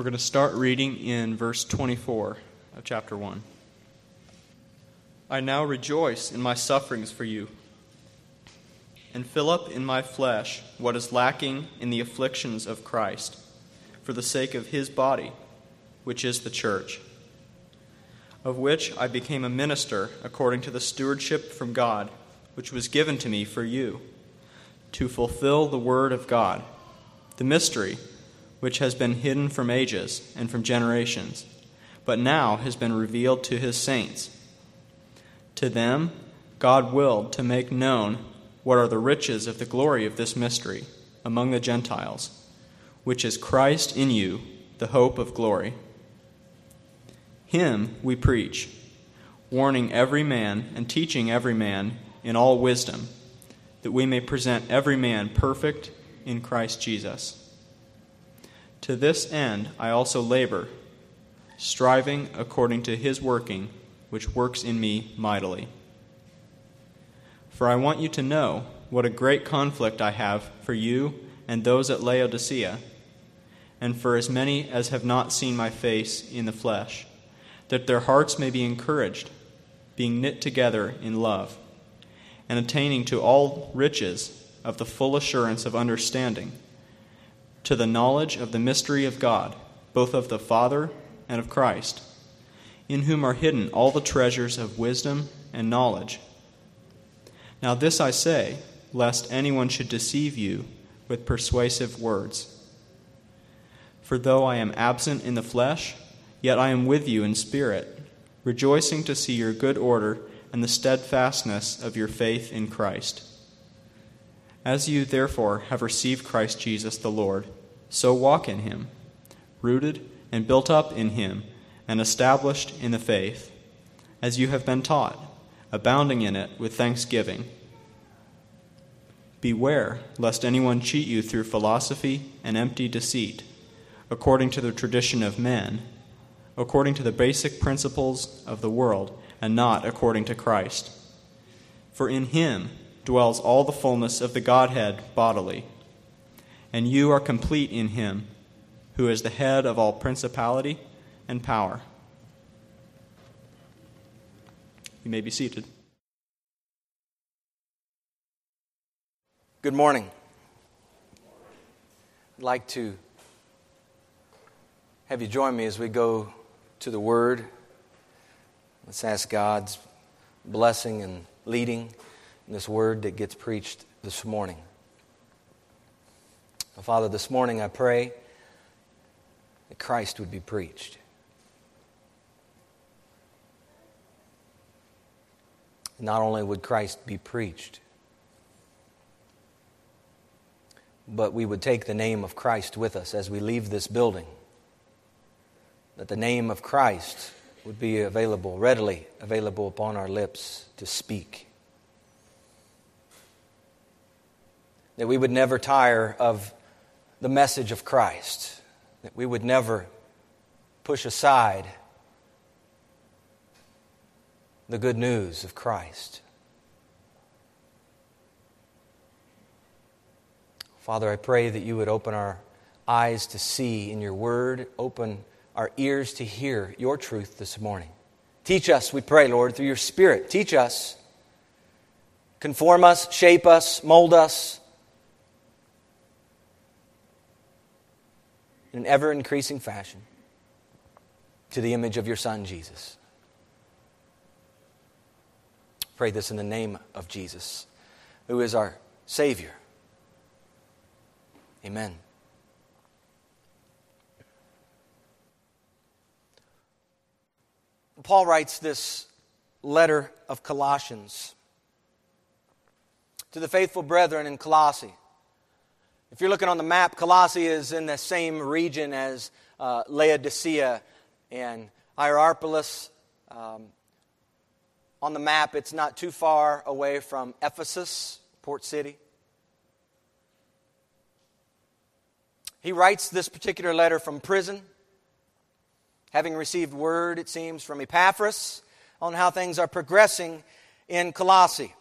We're going to start reading in verse 24 of chapter 1. I now rejoice in my sufferings for you, and fill up in my flesh what is lacking in the afflictions of Christ, for the sake of his body, which is the church, of which I became a minister according to the stewardship from God, which was given to me for you, to fulfill the word of God, the mystery which has been hidden from ages and from generations, but now has been revealed to his saints. To them, God willed to make known what are the riches of the glory of this mystery among the Gentiles, which is Christ in you, the hope of glory. Him we preach, warning every man and teaching every man in all wisdom, that we may present every man perfect in Christ Jesus. To this end I also labor, striving according to his working, which works in me mightily. For I want you to know what a great conflict I have for you and those at Laodicea, and for as many as have not seen my face in the flesh, that their hearts may be encouraged, being knit together in love, and attaining to all riches of the full assurance of understanding to the knowledge of the mystery of God, both of the Father and of Christ, in whom are hidden all the treasures of wisdom and knowledge. Now, this I say, lest anyone should deceive you with persuasive words. For though I am absent in the flesh, yet I am with you in spirit, rejoicing to see your good order and the steadfastness of your faith in Christ. As you, therefore, have received Christ Jesus the Lord, so walk in him, rooted and built up in him, and established in the faith, as you have been taught, abounding in it with thanksgiving. Beware lest anyone cheat you through philosophy and empty deceit, according to the tradition of men, according to the basic principles of the world, and not according to Christ. For in him, dwells all the fullness of the Godhead bodily. And you are complete in him, who is the head of all principality and power. You may be seated. Good morning. I'd like to have you join me as we go to the Word. Let's ask God's blessing and leading in this word that gets preached this morning. Father, this morning I pray that Christ would be preached. Not only would Christ be preached, but we would take the name of Christ with us as we leave this building. That the name of Christ would be available, readily available upon our lips to speak. That we would never tire of the message of Christ, that we would never push aside the good news of Christ. Father, I pray that you would open our eyes to see in your word, open our ears to hear your truth this morning. Teach us, we pray, Lord, through your Spirit. Teach us, conform us, shape us, mold us in an ever increasing fashion to the image of your Son, Jesus. Pray this in the name of Jesus, who is our Savior. Amen. Paul writes this letter of Colossians to the faithful brethren in Colossae. If you're looking on the map, Colossae is in the same region as uh, Laodicea and Hierapolis. Um, on the map, it's not too far away from Ephesus, port city. He writes this particular letter from prison, having received word, it seems, from Epaphras on how things are progressing in Colossae.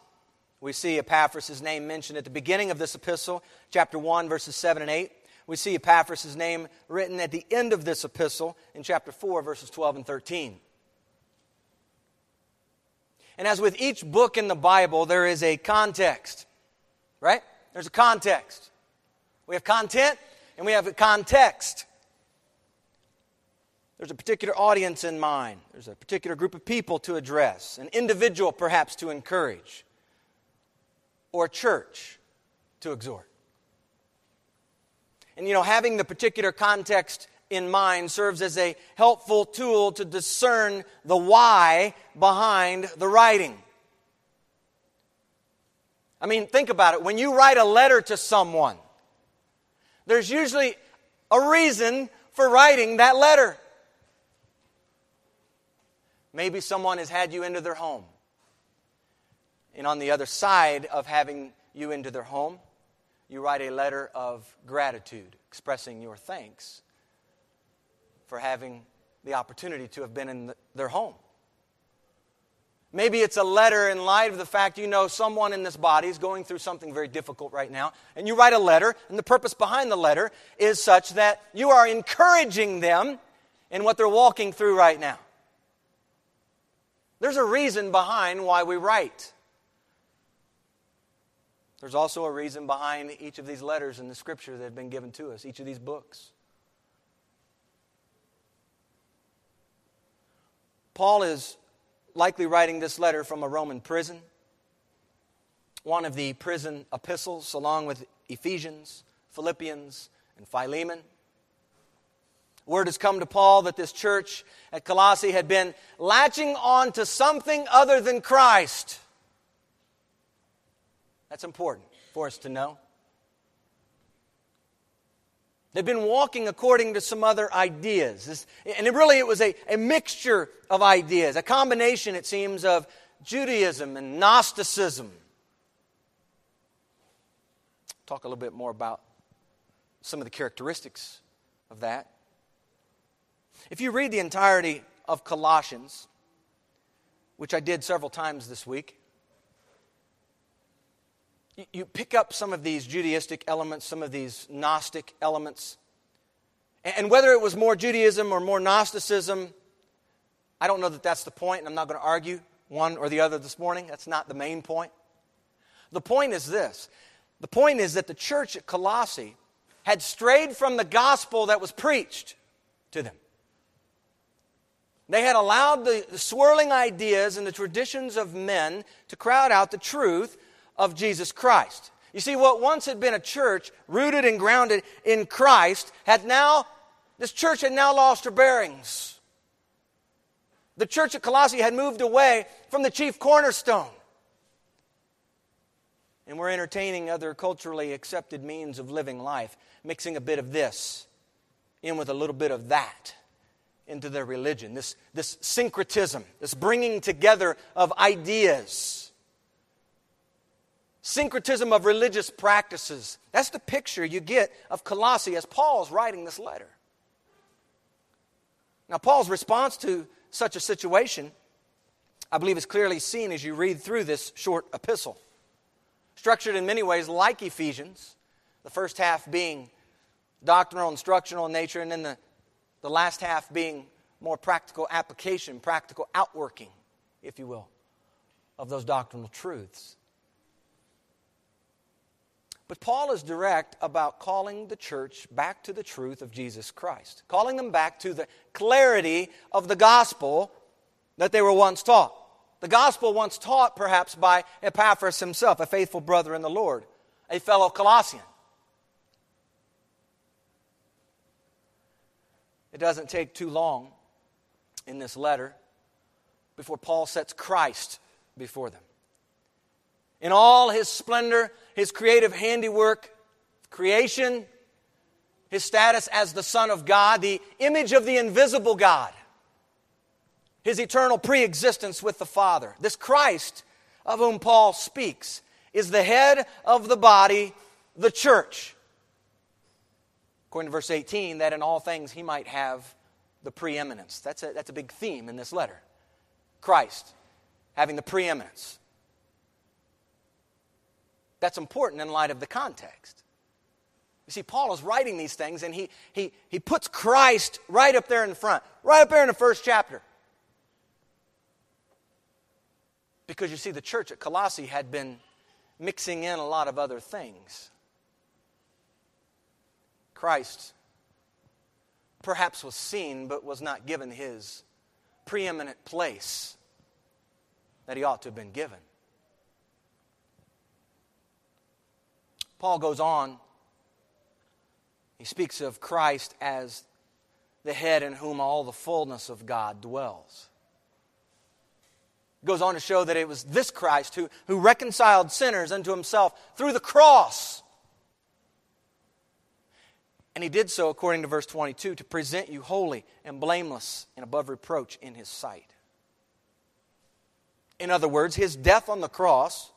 We see Epaphras' name mentioned at the beginning of this epistle, chapter 1, verses 7 and 8, we see Epaphras' name written at the end of this epistle in chapter 4, verses 12 and 13. And as with each book in the Bible, there is a context, right? There's a context. We have content and we have a context. There's a particular audience in mind, there's a particular group of people to address, an individual perhaps to encourage, or church to exhort. And you know, having the particular context in mind serves as a helpful tool to discern the why behind the writing. I mean, think about it. When you write a letter to someone, there's usually a reason for writing that letter. Maybe someone has had you into their home. And on the other side of having you into their home, you write a letter of gratitude, expressing your thanks for having the opportunity to have been in the, their home. Maybe it's a letter in light of the fact you know someone in this body is going through something very difficult right now, and you write a letter, and the purpose behind the letter is such that you are encouraging them in what they're walking through right now. There's a reason behind why we write. There's also a reason behind each of these letters in the scripture that have been given to us, each of these books. Paul is likely writing this letter from a Roman prison, one of the prison epistles, along with Ephesians, Philippians, and Philemon. Word has come to Paul that this church at Colossae had been latching on to something other than Christ. That's important for us to know. They've been walking according to some other ideas. and it really, it was a, a mixture of ideas, a combination, it seems, of Judaism and Gnosticism. Talk a little bit more about some of the characteristics of that. If you read the entirety of Colossians, which I did several times this week, you pick up some of these Judaistic elements, some of these Gnostic elements. And whether it was more Judaism or more Gnosticism, I don't know that that's the point, and I'm not going to argue one or the other this morning. That's not the main point. The point is this the point is that the church at Colossae had strayed from the gospel that was preached to them. They had allowed the, the swirling ideas and the traditions of men to crowd out the truth of Jesus Christ. You see, what once had been a church rooted and grounded in Christ had now, this church had now lost her bearings. The church at Colossae had moved away from the chief cornerstone. And we're entertaining other culturally accepted means of living life, mixing a bit of this in with a little bit of that into their religion. This, this syncretism, this bringing together of ideas syncretism of religious practices. That's the picture you get of Colossae as Paul's writing this letter. Now, Paul's response to such a situation, I believe, is clearly seen as you read through this short epistle. Structured in many ways like Ephesians, the first half being doctrinal, instructional in nature, and then the, the last half being more practical application, practical outworking, if you will, of those doctrinal truths. But Paul is direct about calling the church back to the truth of Jesus Christ, calling them back to the clarity of the gospel that they were once taught. The gospel once taught, perhaps, by Epaphras himself, a faithful brother in the Lord, a fellow Colossian. It doesn't take too long in this letter before Paul sets Christ before them. In all his splendor, his creative handiwork, creation, his status as the Son of God, the image of the invisible God, his eternal preexistence with the Father. This Christ of whom Paul speaks is the head of the body, the church. According to verse 18, that in all things he might have the preeminence. That's a, that's a big theme in this letter. Christ having the preeminence. That's important in light of the context. You see, Paul is writing these things and he, he, he puts Christ right up there in the front, right up there in the first chapter. Because you see, the church at Colossae had been mixing in a lot of other things. Christ perhaps was seen, but was not given his preeminent place that he ought to have been given. Paul goes on he speaks of Christ as the head in whom all the fullness of God dwells. He goes on to show that it was this Christ who, who reconciled sinners unto himself through the cross. And he did so, according to verse 22, to present you holy and blameless and above reproach in his sight. In other words, his death on the cross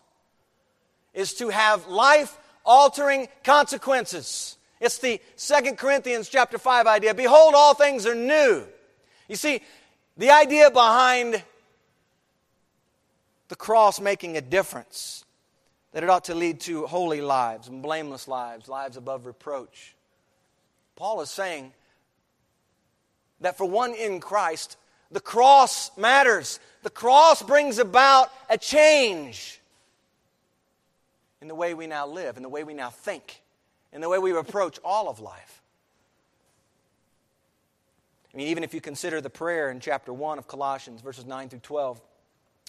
is to have life altering consequences. It's the Second Corinthians chapter 5 idea. Behold, all things are new. You see, the idea behind the cross making a difference, that it ought to lead to holy lives and blameless lives, lives above reproach. Paul is saying that for one in Christ, the cross matters. The cross brings about a change in the way we now live, in the way we now think in the way we approach all of life. I mean, even if you consider the prayer in chapter 1 of Colossians, verses 9 through 12,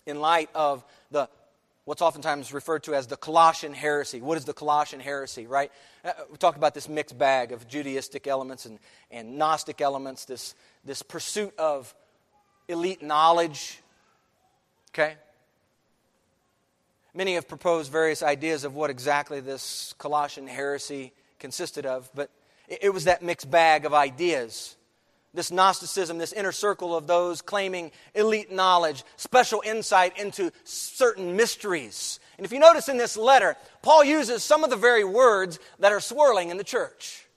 in light of the what's oftentimes referred to as the Colossian heresy. What is the Colossian heresy, right? Uh, we talk about this mixed bag of Judaistic elements and, and Gnostic elements, this, this pursuit of elite knowledge. Okay? Many have proposed various ideas of what exactly this Colossian heresy consisted of, but it was that mixed bag of ideas. This Gnosticism, this inner circle of those claiming elite knowledge, special insight into certain mysteries. And if you notice in this letter, Paul uses some of the very words that are swirling in the church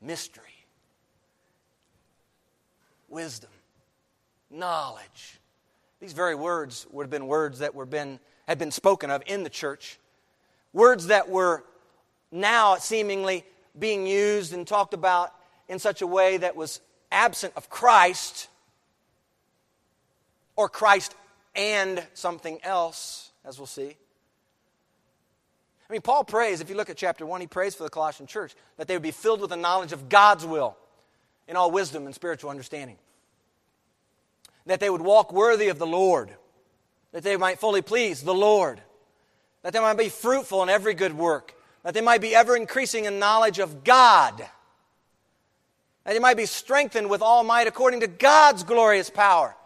mystery, wisdom, knowledge. These very words would have been words that were been had been spoken of in the church, words that were now seemingly being used and talked about in such a way that was absent of Christ or Christ and something else, as we'll see. I mean, Paul prays, if you look at chapter 1, he prays for the Colossian church that they would be filled with the knowledge of God's will in all wisdom and spiritual understanding. That they would walk worthy of the Lord that they might fully please the Lord, that they might be fruitful in every good work, that they might be ever increasing in knowledge of God, that they might be strengthened with all might according to God's glorious power,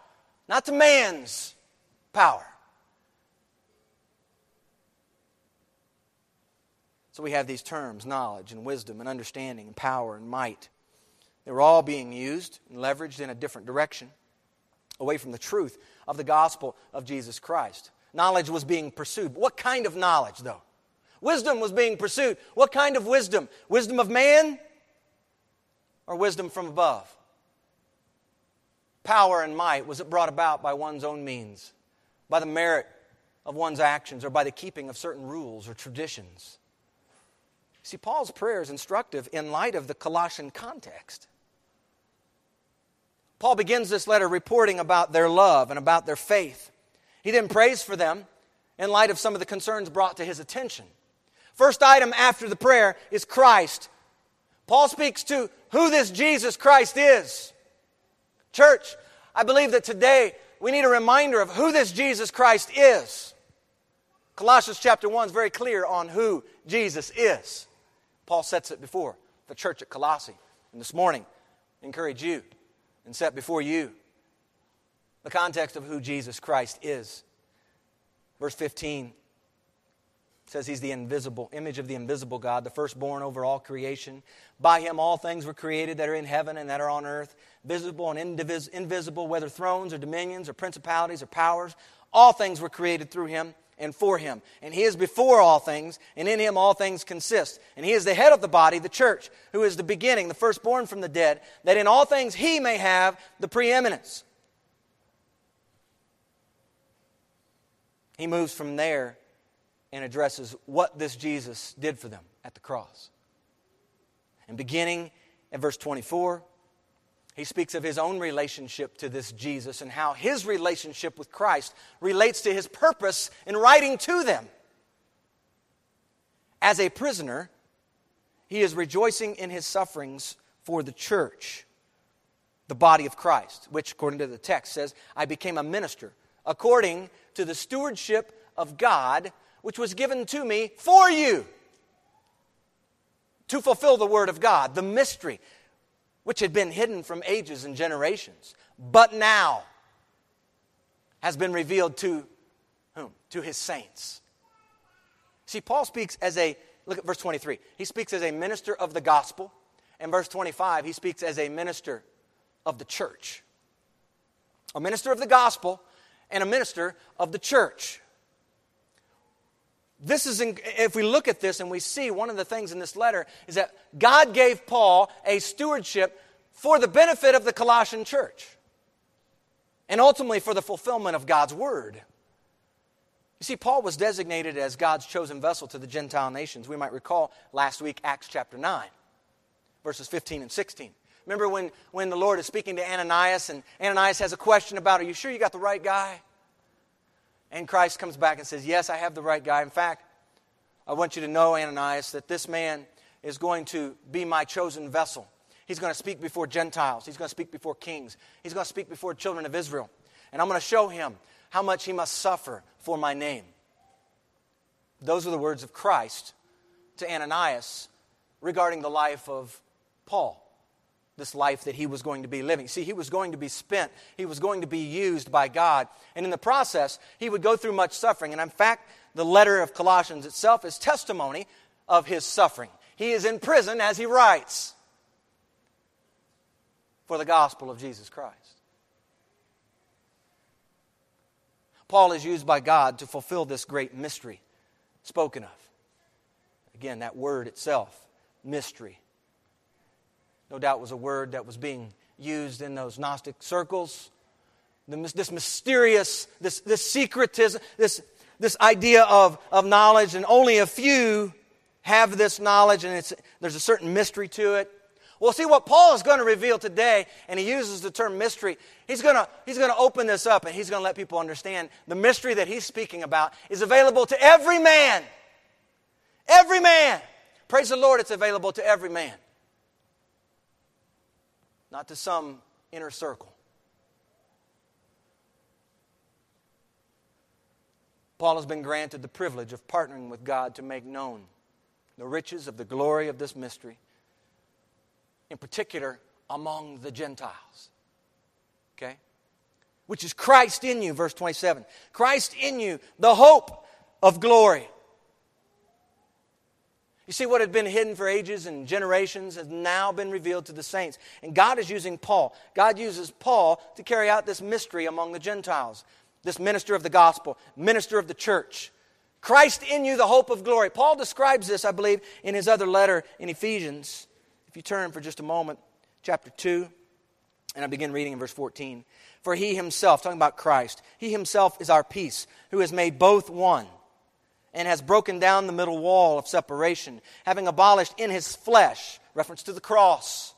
not to man's power. So we have these terms knowledge and wisdom and understanding and power and might. They were all being used and leveraged in a different direction, away from the truth of the gospel of Jesus Christ. Knowledge was being pursued. What kind of knowledge, though? Wisdom was being pursued. What kind of wisdom? Wisdom of man or wisdom from above? Power and might, was it brought about by one's own means, by the merit of one's actions, or by the keeping of certain rules or traditions? See, Paul's prayer is instructive in light of the Colossian context. Paul begins this letter reporting about their love and about their faith. He then prays for them in light of some of the concerns brought to his attention. First item after the prayer is Christ. Paul speaks to who this Jesus Christ is. Church, I believe that today we need a reminder of who this Jesus Christ is. Colossians chapter 1 is very clear on who Jesus is. Paul sets it before the church at Colossae. And this morning, I encourage you and set before you the context of who Jesus Christ is. Verse 15 says he's the invisible image of the invisible God, the firstborn over all creation. By him all things were created that are in heaven and that are on earth, visible and invisible, whether thrones or dominions or principalities or powers. All things were created through him and for him. And he is before all things, and in him all things consist. And he is the head of the body, the church, who is the beginning, the firstborn from the dead, that in all things he may have the preeminence. He moves from there and addresses what this Jesus did for them at the cross. And beginning at verse 24, he speaks of his own relationship to this Jesus and how his relationship with Christ relates to his purpose in writing to them. As a prisoner, he is rejoicing in his sufferings for the church, the body of Christ, which, according to the text, says, I became a minister according to the stewardship of God, which was given to me for you to fulfill the word of God, the mystery which had been hidden from ages and generations, but now has been revealed to whom? To his saints. See, Paul speaks as a, look at verse 23. He speaks as a minister of the gospel. And verse 25, he speaks as a minister of the church. A minister of the gospel and a minister of the church. This is, if we look at this and we see one of the things in this letter is that God gave Paul a stewardship for the benefit of the Colossian church and ultimately for the fulfillment of God's word. You see, Paul was designated as God's chosen vessel to the Gentile nations. We might recall last week, Acts chapter 9, verses 15 and 16. Remember when, when the Lord is speaking to Ananias, and Ananias has a question about, Are you sure you got the right guy? And Christ comes back and says, Yes, I have the right guy. In fact, I want you to know, Ananias, that this man is going to be my chosen vessel. He's going to speak before Gentiles, he's going to speak before kings, he's going to speak before children of Israel. And I'm going to show him how much he must suffer for my name. Those are the words of Christ to Ananias regarding the life of Paul this life that he was going to be living. See, he was going to be spent, he was going to be used by God. And in the process, he would go through much suffering. And in fact, the letter of Colossians itself is testimony of his suffering. He is in prison as he writes for the gospel of Jesus Christ. Paul is used by God to fulfill this great mystery spoken of. Again, that word itself, mystery no doubt was a word that was being used in those Gnostic circles. This mysterious, this, this secretism, this, this idea of, of knowledge, and only a few have this knowledge, and it's, there's a certain mystery to it. Well, see what Paul is going to reveal today, and he uses the term mystery. He's going to, he's going to open this up, and he's going to let people understand the mystery that he's speaking about is available to every man. Every man. Praise the Lord, it's available to every man not to some inner circle. Paul has been granted the privilege of partnering with God to make known the riches of the glory of this mystery, in particular among the Gentiles. Okay? Which is Christ in you, verse 27. Christ in you, the hope of glory. You see, what had been hidden for ages and generations has now been revealed to the saints. And God is using Paul. God uses Paul to carry out this mystery among the Gentiles, this minister of the gospel, minister of the church. Christ in you, the hope of glory. Paul describes this, I believe, in his other letter in Ephesians. If you turn for just a moment, chapter 2, and I begin reading in verse 14. For he himself, talking about Christ, he himself is our peace, who has made both one and has broken down the middle wall of separation, having abolished in his flesh, reference to the cross,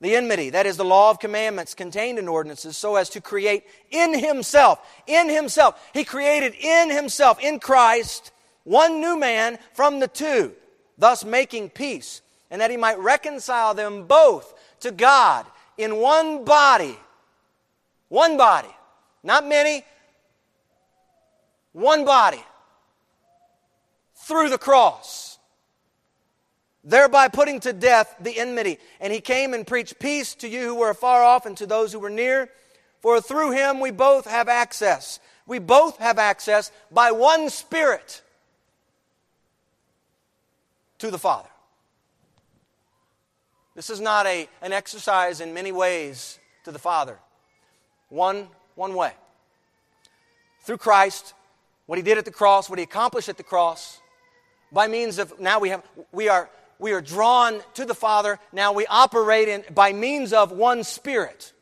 the enmity, that is the law of commandments contained in ordinances, so as to create in himself, in himself, he created in himself, in Christ, one new man from the two, thus making peace, and that he might reconcile them both to God in one body. One body. Not many, one body through the cross, thereby putting to death the enmity. And he came and preached peace to you who were afar off and to those who were near. For through him we both have access. We both have access by one Spirit to the Father. This is not a, an exercise in many ways to the Father. One, one way. Through Christ, what he did at the cross, what he accomplished at the cross, by means of now we have we are we are drawn to the Father. Now we operate in by means of one Spirit.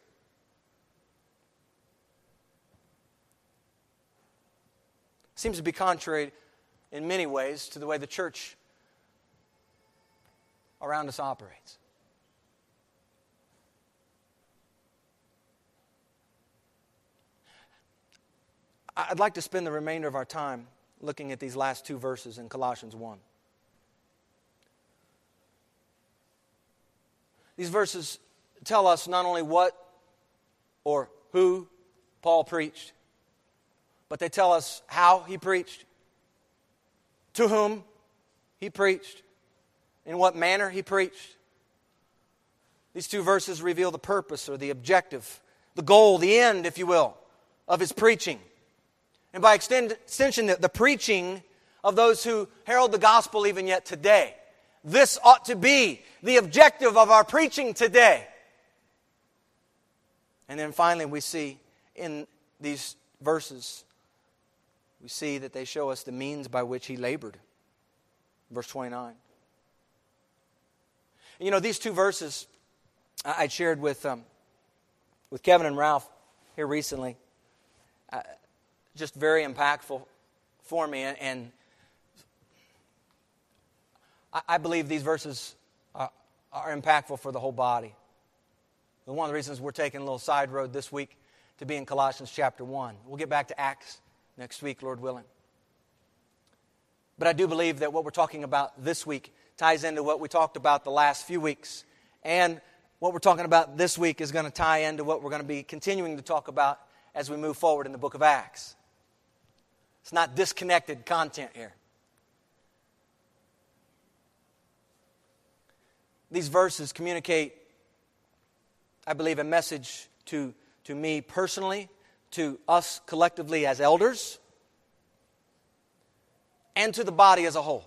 Seems to be contrary in many ways to the way the church around us operates. I'd like to spend the remainder of our time looking at these last two verses in Colossians 1. These verses tell us not only what or who Paul preached, but they tell us how he preached, to whom he preached, in what manner he preached. These two verses reveal the purpose or the objective, the goal, the end, if you will, of his preaching. And by extension, the, the preaching of those who herald the gospel even yet today. This ought to be the objective of our preaching today. And then finally, we see in these verses, we see that they show us the means by which he labored. Verse 29. You know, these two verses I shared with, um, with Kevin and Ralph here recently. Uh, just very impactful for me. And, I, believe these verses are, are impactful for the whole body. And one of the reasons we're taking a little side road this week to be in Colossians chapter 1. We'll get back to Acts next week, Lord willing. But I do believe that what we're talking about this week ties into what we talked about the last few weeks. And what we're talking about this week is going to tie into what we're going to be continuing to talk about as we move forward in the book of Acts. It's not disconnected content here. These verses communicate, I believe, a message to, to me personally, to us collectively as elders, and to the body as a whole.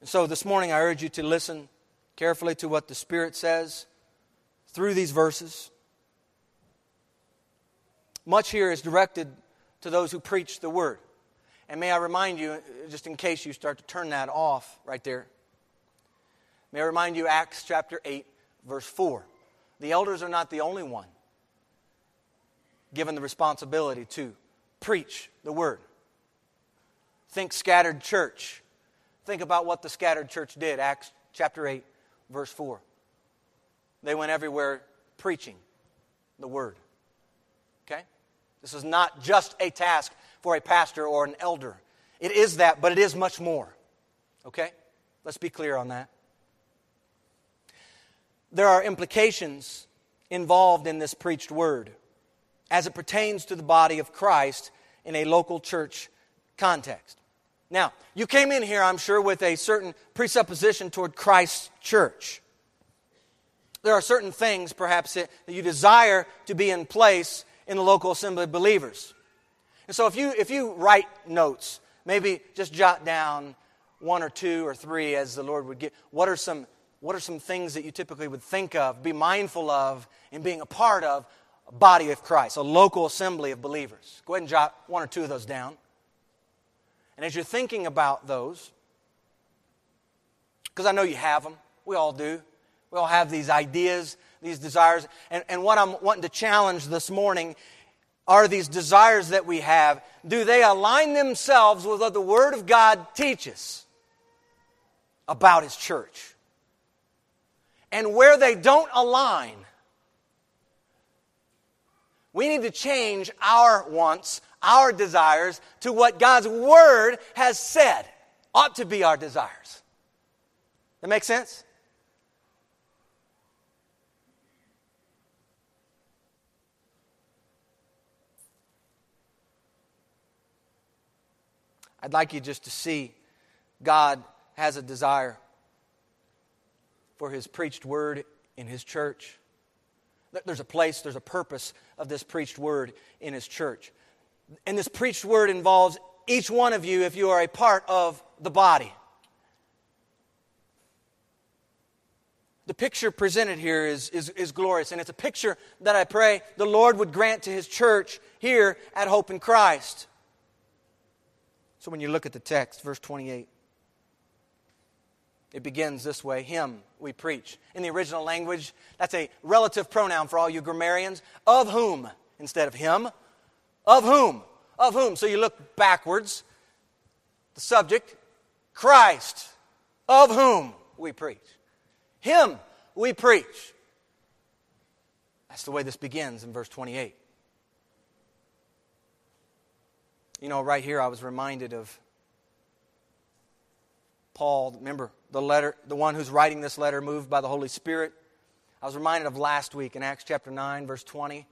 And so this morning, I urge you to listen carefully to what the Spirit says through these verses. Much here is directed to those who preach the word. And may I remind you, just in case you start to turn that off right there, may I remind you, Acts chapter 8, verse 4. The elders are not the only one given the responsibility to preach the word. Think scattered church. Think about what the scattered church did. Acts chapter 8, verse 4. They went everywhere preaching the word. Okay? This is not just a task for a pastor or an elder. It is that, but it is much more. Okay? Let's be clear on that. There are implications involved in this preached word as it pertains to the body of Christ in a local church context. Now, you came in here, I'm sure, with a certain presupposition toward Christ's church. There are certain things, perhaps, that you desire to be in place in the local assembly of believers. And so if you, if you write notes, maybe just jot down one or two or three as the Lord would give. What are some, what are some things that you typically would think of, be mindful of, in being a part of a body of Christ, a local assembly of believers? Go ahead and jot one or two of those down. And as you're thinking about those, because I know you have them, we all do. We all have these ideas these desires. And, and what I'm wanting to challenge this morning are these desires that we have, do they align themselves with what the Word of God teaches about His church? And where they don't align, we need to change our wants, our desires, to what God's Word has said ought to be our desires. That makes sense? I'd like you just to see God has a desire for His preached word in His church. There's a place, there's a purpose of this preached word in His church. And this preached word involves each one of you if you are a part of the body. The picture presented here is, is, is glorious, and it's a picture that I pray the Lord would grant to His church here at Hope in Christ. So when you look at the text, verse 28, it begins this way Him we preach. In the original language, that's a relative pronoun for all you grammarians. Of whom instead of Him? Of whom? Of whom? So you look backwards. The subject, Christ. of whom we preach. Him we preach. That's the way this begins in verse 28. You know, right here I was reminded of Paul, remember the letter, the one who's writing this letter moved by the Holy Spirit. I was reminded of last week in Acts chapter 9 verse 20.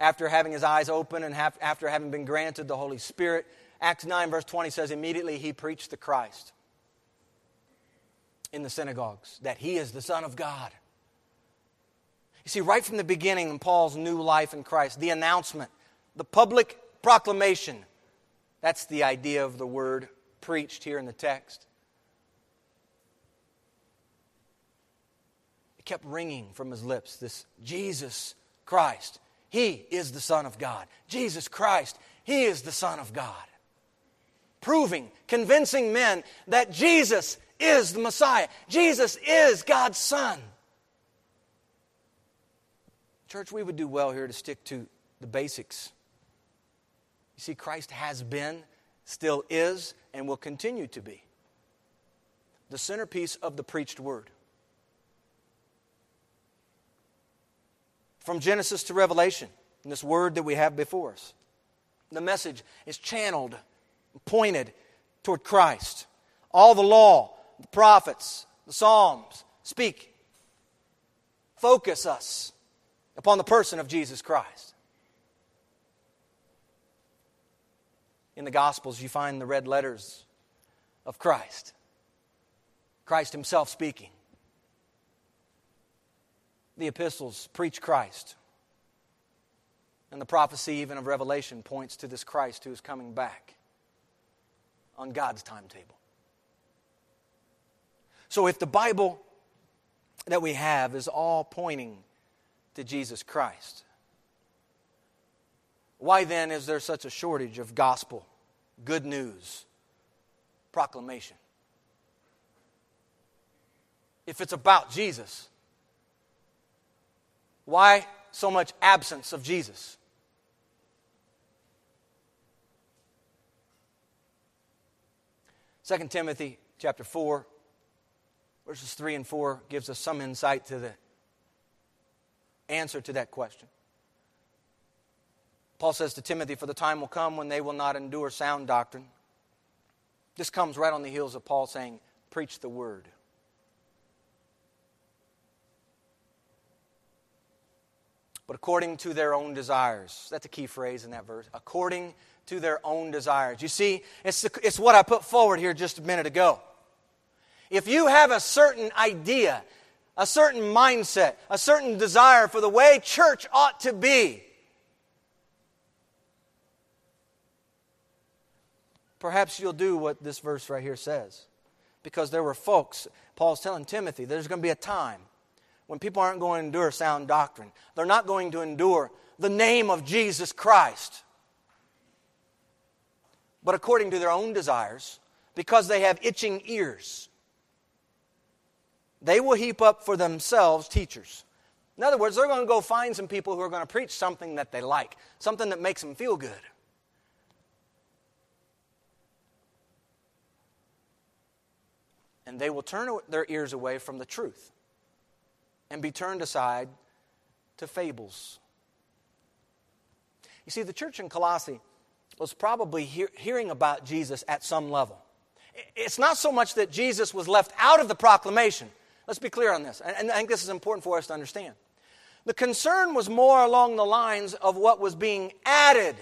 After having his eyes open and have, after having been granted the Holy Spirit, Acts 9 verse 20 says immediately he preached the Christ in the synagogues that he is the son of God. You see right from the beginning in Paul's new life in Christ, the announcement, the public proclamation. That's the idea of the word preached here in the text. It kept ringing from his lips this Jesus Christ. He is the Son of God. Jesus Christ, He is the Son of God. Proving, convincing men that Jesus is the Messiah. Jesus is God's Son. Church, we would do well here to stick to the basics see, Christ has been, still is, and will continue to be the centerpiece of the preached word. From Genesis to Revelation, this word that we have before us, the message is channeled, pointed toward Christ. All the law, the prophets, the Psalms speak, focus us upon the person of Jesus Christ. In the Gospels, you find the red letters of Christ. Christ Himself speaking. The epistles preach Christ. And the prophecy, even of Revelation, points to this Christ who is coming back on God's timetable. So, if the Bible that we have is all pointing to Jesus Christ, why then is there such a shortage of gospel, good news, proclamation? If it's about Jesus, why so much absence of Jesus? Second Timothy chapter 4 verses 3 and 4 gives us some insight to the answer to that question. Paul says to Timothy, For the time will come when they will not endure sound doctrine. This comes right on the heels of Paul saying, Preach the word. But according to their own desires. That's a key phrase in that verse. According to their own desires. You see, it's, the, it's what I put forward here just a minute ago. If you have a certain idea, a certain mindset, a certain desire for the way church ought to be, perhaps you'll do what this verse right here says. Because there were folks, Paul's telling Timothy, there's going to be a time when people aren't going to endure sound doctrine. They're not going to endure the name of Jesus Christ. But according to their own desires, because they have itching ears, they will heap up for themselves teachers. In other words, they're going to go find some people who are going to preach something that they like, something that makes them feel good. And they will turn their ears away from the truth and be turned aside to fables. You see, the church in Colossae was probably hear, hearing about Jesus at some level. It's not so much that Jesus was left out of the proclamation. Let's be clear on this. And I think this is important for us to understand. The concern was more along the lines of what was being added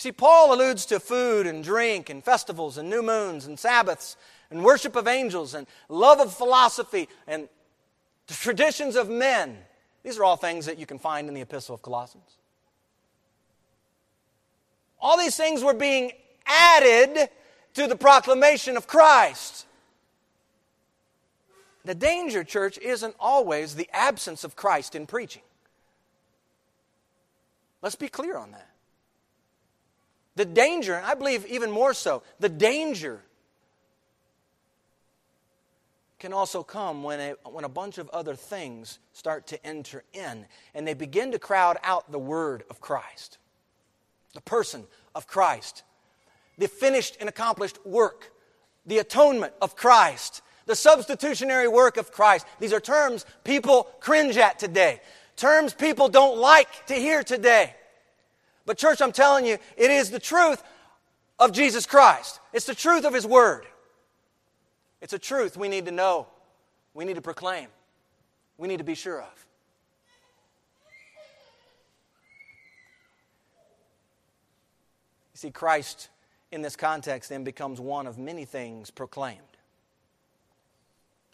See, Paul alludes to food and drink and festivals and new moons and Sabbaths and worship of angels and love of philosophy and the traditions of men. These are all things that you can find in the Epistle of Colossians. All these things were being added to the proclamation of Christ. The danger, church, isn't always the absence of Christ in preaching. Let's be clear on that. The danger, and I believe even more so, the danger can also come when a, when a bunch of other things start to enter in and they begin to crowd out the word of Christ, the person of Christ, the finished and accomplished work the atonement of Christ, the substitutionary work of Christ. These are terms people cringe at today, terms people don't like to hear today. But, church, I'm telling you, it is the truth of Jesus Christ. It's the truth of His Word. It's a truth we need to know, we need to proclaim, we need to be sure of. You see, Christ in this context then becomes one of many things proclaimed.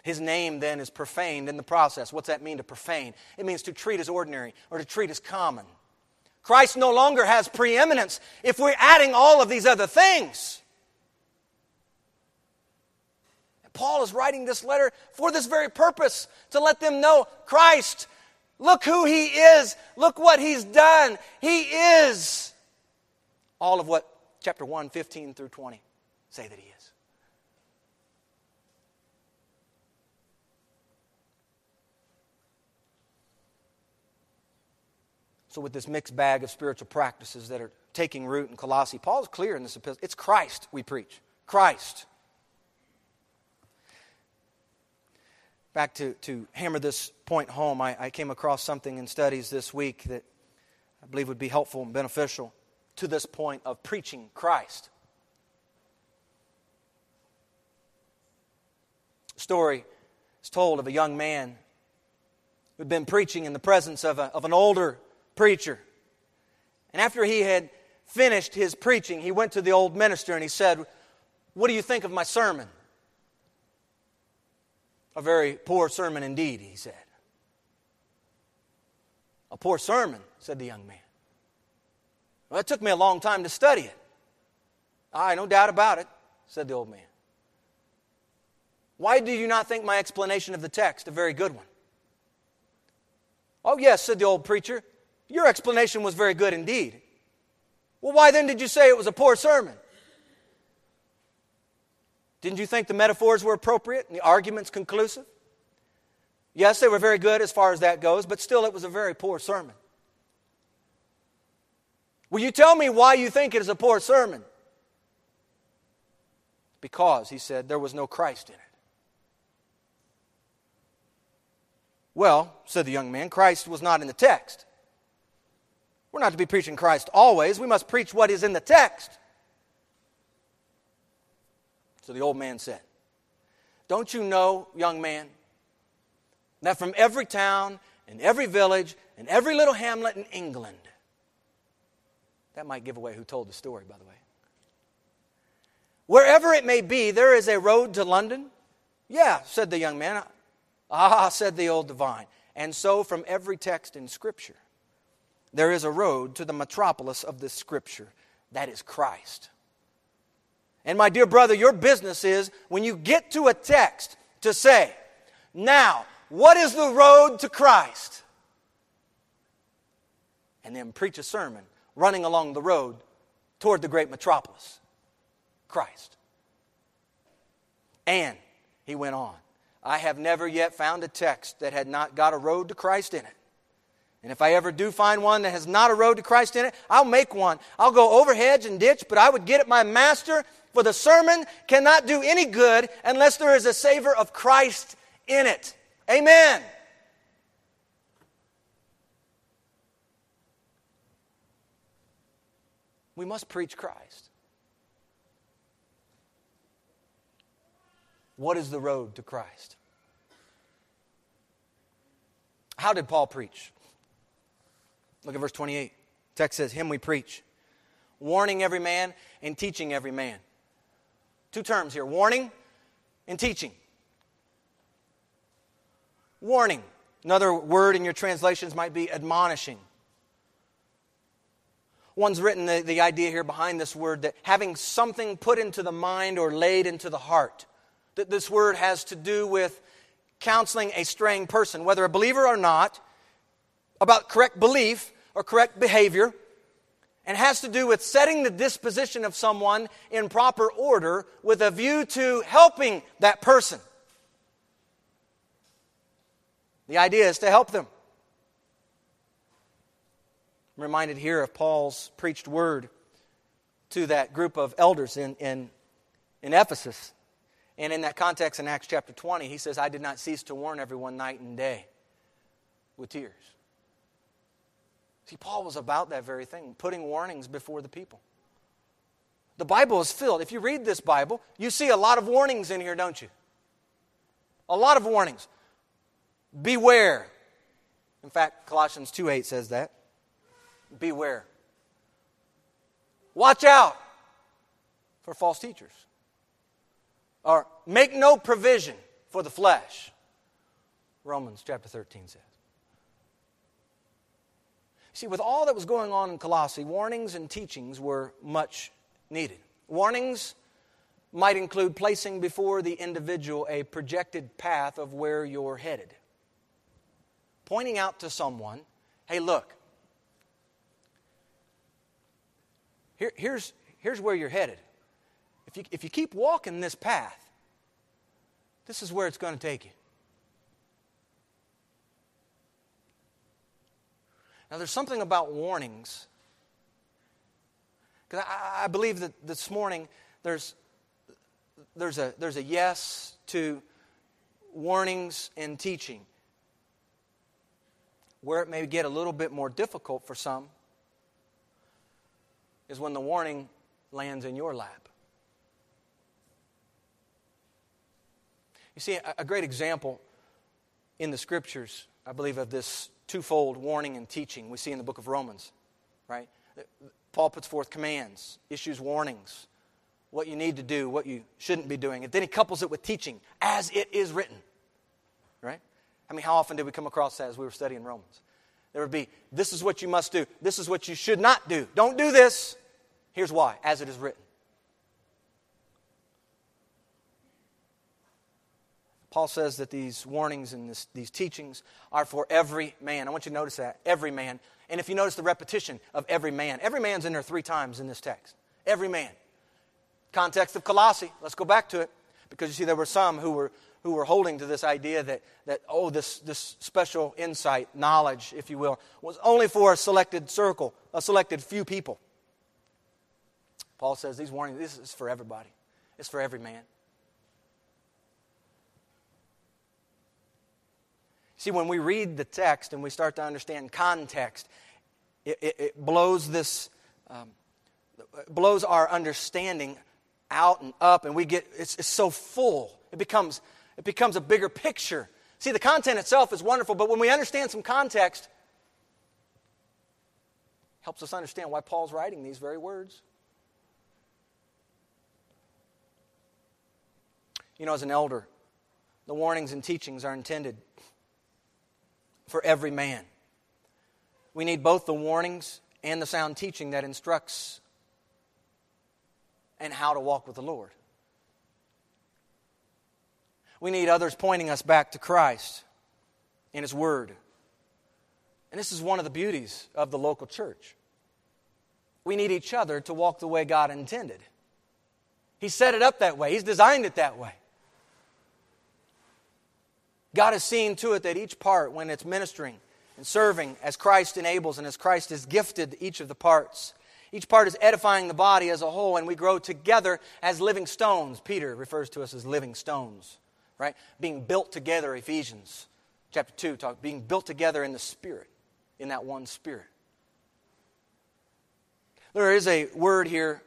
His name then is profaned in the process. What's that mean to profane? It means to treat as ordinary or to treat as common. Christ no longer has preeminence if we're adding all of these other things. Paul is writing this letter for this very purpose to let them know Christ, look who he is, look what he's done. He is all of what chapter 1, 15 through 20 say that he is. So, with this mixed bag of spiritual practices that are taking root in Colossae, Paul is clear in this epistle. It's Christ we preach. Christ. Back to, to hammer this point home, I, I came across something in studies this week that I believe would be helpful and beneficial to this point of preaching Christ. A story is told of a young man who'd been preaching in the presence of, a, of an older preacher. And after he had finished his preaching, he went to the old minister and he said, What do you think of my sermon? A very poor sermon indeed, he said. A poor sermon, said the young man. Well, it took me a long time to study it. Aye, no doubt about it, said the old man. Why do you not think my explanation of the text a very good one? Oh, yes, said the old preacher. Your explanation was very good indeed. Well, why then did you say it was a poor sermon? Didn't you think the metaphors were appropriate and the arguments conclusive? Yes, they were very good as far as that goes, but still it was a very poor sermon. Will you tell me why you think it is a poor sermon? Because, he said, there was no Christ in it. Well, said the young man, Christ was not in the text. We're not to be preaching Christ always. We must preach what is in the text. So the old man said, Don't you know, young man, that from every town and every village and every little hamlet in England, that might give away who told the story, by the way. Wherever it may be, there is a road to London. Yeah, said the young man. Ah, said the old divine. And so from every text in Scripture there is a road to the metropolis of this scripture. That is Christ. And my dear brother, your business is when you get to a text to say, now, what is the road to Christ? And then preach a sermon running along the road toward the great metropolis, Christ. And he went on, I have never yet found a text that had not got a road to Christ in it. And if I ever do find one that has not a road to Christ in it, I'll make one. I'll go over hedge and ditch, but I would get at my master, for the sermon cannot do any good unless there is a savor of Christ in it. Amen. We must preach Christ. What is the road to Christ? How did Paul preach? Look at verse 28. Text says, Him we preach, warning every man and teaching every man. Two terms here warning and teaching. Warning. Another word in your translations might be admonishing. One's written the, the idea here behind this word that having something put into the mind or laid into the heart. That this word has to do with counseling a straying person, whether a believer or not, about correct belief or correct behavior and has to do with setting the disposition of someone in proper order with a view to helping that person. The idea is to help them. I'm reminded here of Paul's preached word to that group of elders in, in, in Ephesus. And in that context, in Acts chapter 20, he says, I did not cease to warn everyone night and day with tears. See, Paul was about that very thing, putting warnings before the people. The Bible is filled. If you read this Bible, you see a lot of warnings in here, don't you? A lot of warnings. Beware. In fact, Colossians 2 8 says that. Beware. Watch out for false teachers. Or make no provision for the flesh. Romans chapter 13 says. See, with all that was going on in Colossae, warnings and teachings were much needed. Warnings might include placing before the individual a projected path of where you're headed. Pointing out to someone, hey, look, here, here's, here's where you're headed. If you, if you keep walking this path, this is where it's going to take you. Now, there's something about warnings. Because I, I, believe that this morning there's, there's, a, there's a yes to warnings and teaching. Where it may get a little bit more difficult for some is when the warning lands in your lap. You see, a, a great example in the scriptures, I believe, of this twofold warning and teaching we see in the book of Romans, right? Paul puts forth commands, issues warnings, what you need to do, what you shouldn't be doing. And then he couples it with teaching, as it is written, right? I mean, how often did we come across that as we were studying Romans? There would be, this is what you must do, this is what you should not do. Don't do this. Here's why, as it is written. Paul says that these warnings and this, these teachings are for every man. I want you to notice that. Every man. And if you notice the repetition of every man, every man's in there three times in this text. Every man. Context of Colossae. Let's go back to it. Because you see, there were some who were, who were holding to this idea that, that oh, this, this special insight, knowledge, if you will, was only for a selected circle, a selected few people. Paul says these warnings, this is for everybody, it's for every man. See, when we read the text and we start to understand context, it, it, it blows this, um, blows our understanding out and up, and we get it's, it's so full. It becomes it becomes a bigger picture. See, the content itself is wonderful, but when we understand some context, helps us understand why Paul's writing these very words. You know, as an elder, the warnings and teachings are intended for every man. We need both the warnings and the sound teaching that instructs and how to walk with the Lord. We need others pointing us back to Christ and His Word. And this is one of the beauties of the local church. We need each other to walk the way God intended. He set it up that way, He's designed it that way. God has seen to it that each part, when it's ministering and serving as Christ enables and as Christ has gifted each of the parts, each part is edifying the body as a whole, and we grow together as living stones. Peter refers to us as living stones, right? Being built together, Ephesians chapter 2, talk, being built together in the Spirit, in that one Spirit. There is a word here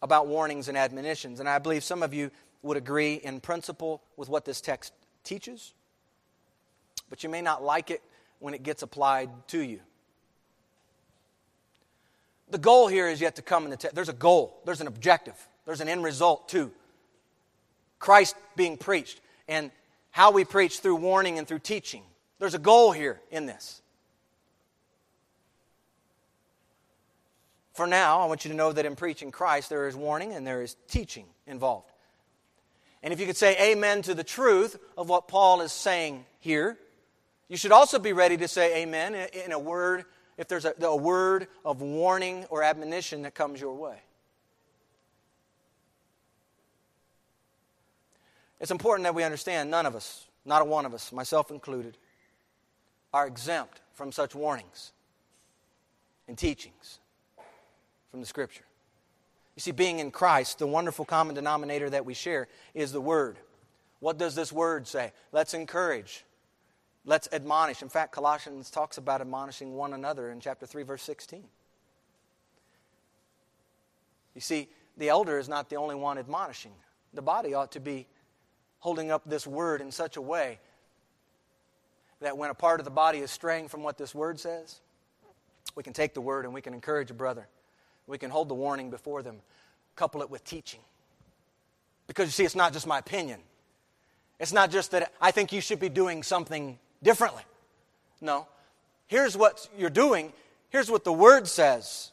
about warnings and admonitions, and I believe some of you would agree in principle with what this text teaches but you may not like it when it gets applied to you. The goal here is yet to come in the text. There's a goal, there's an objective, there's an end result too. Christ being preached and how we preach through warning and through teaching. There's a goal here in this. For now, I want you to know that in preaching Christ, there is warning and there is teaching involved. And if you could say amen to the truth of what Paul is saying here, you should also be ready to say amen in a word, if there's a, a word of warning or admonition that comes your way. It's important that we understand none of us, not a one of us, myself included, are exempt from such warnings and teachings from the Scripture. You see, being in Christ, the wonderful common denominator that we share is the Word. What does this Word say? Let's encourage. Let's admonish. In fact, Colossians talks about admonishing one another in chapter 3, verse 16. You see, the elder is not the only one admonishing. The body ought to be holding up this word in such a way that when a part of the body is straying from what this word says, we can take the word and we can encourage a brother. We can hold the warning before them, couple it with teaching. Because you see, it's not just my opinion. It's not just that I think you should be doing something differently. No. Here's what you're doing. Here's what the Word says.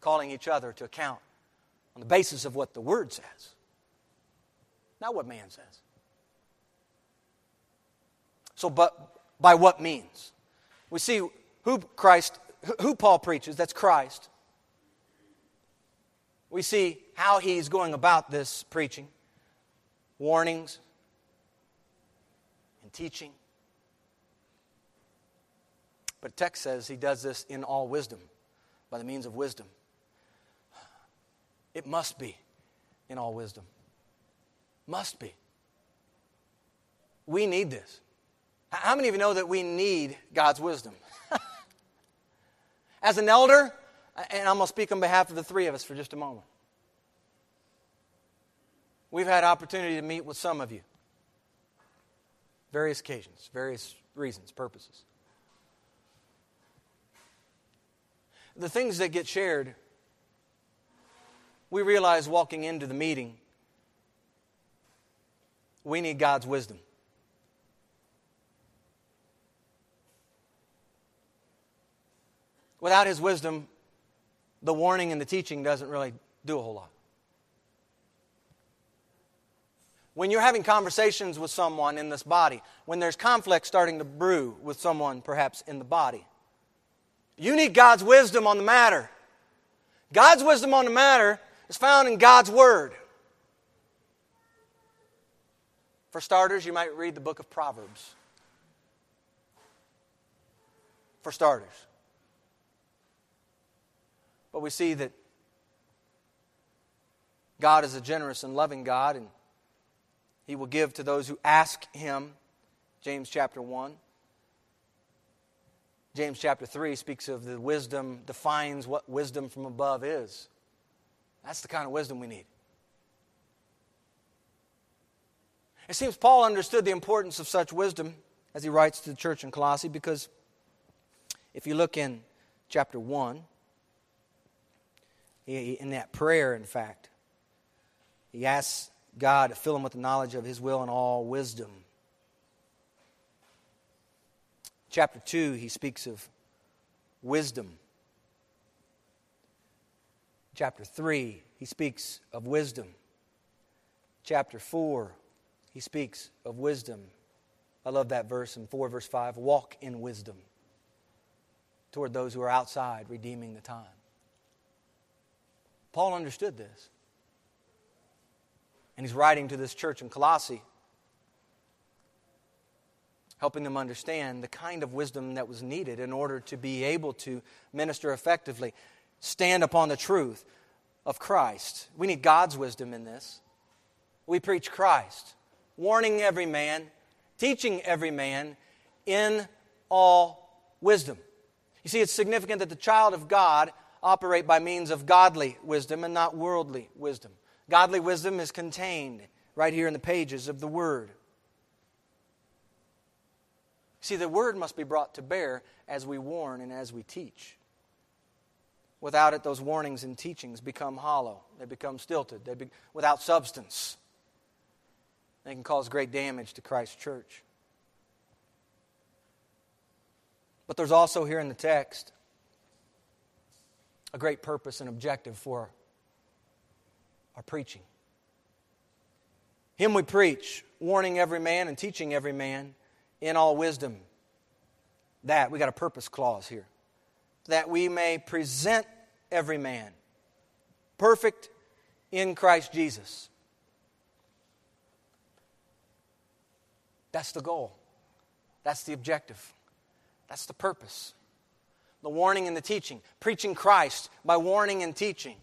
Calling each other to account on the basis of what the Word says, not what man says. So, but by what means? We see who Christ, who Paul preaches, that's Christ. We see how he's going about this preaching warnings and teaching. But text says he does this in all wisdom, by the means of wisdom. It must be in all wisdom. Must be. We need this. How many of you know that we need God's wisdom? As an elder, and I'm going to speak on behalf of the three of us for just a moment. We've had opportunity to meet with some of you. Various occasions, various reasons, purposes. The things that get shared, we realize walking into the meeting, we need God's wisdom. Without His wisdom, the warning and the teaching doesn't really do a whole lot. When you're having conversations with someone in this body, when there's conflict starting to brew with someone perhaps in the body, you need God's wisdom on the matter. God's wisdom on the matter is found in God's Word. For starters, you might read the book of Proverbs. For starters. But we see that God is a generous and loving God, and He will give to those who ask Him. James chapter 1. James chapter 3 speaks of the wisdom, defines what wisdom from above is. That's the kind of wisdom we need. It seems Paul understood the importance of such wisdom as he writes to the church in Colossae because if you look in chapter 1, in that prayer, in fact. He asks God to fill him with the knowledge of his will and all wisdom. Chapter 2, he speaks of wisdom. Chapter 3, he speaks of wisdom. Chapter 4, he speaks of wisdom. I love that verse in 4, verse 5 walk in wisdom toward those who are outside, redeeming the time. Paul understood this. And he's writing to this church in Colossae, helping them understand the kind of wisdom that was needed in order to be able to minister effectively, stand upon the truth of Christ. We need God's wisdom in this. We preach Christ, warning every man, teaching every man in all wisdom. You see, it's significant that the child of God operate by means of godly wisdom and not worldly wisdom. Godly wisdom is contained right here in the pages of the Word. See, the Word must be brought to bear as we warn and as we teach. Without it, those warnings and teachings become hollow. They become stilted. They be, without substance. They can cause great damage to Christ's church. But there's also here in the text a great purpose and objective for our preaching. Him we preach, warning every man and teaching every man in all wisdom. That, we got a purpose clause here. That we may present every man perfect in Christ Jesus. That's the goal. That's the objective. That's the purpose. the warning and the teaching, preaching Christ by warning and teaching,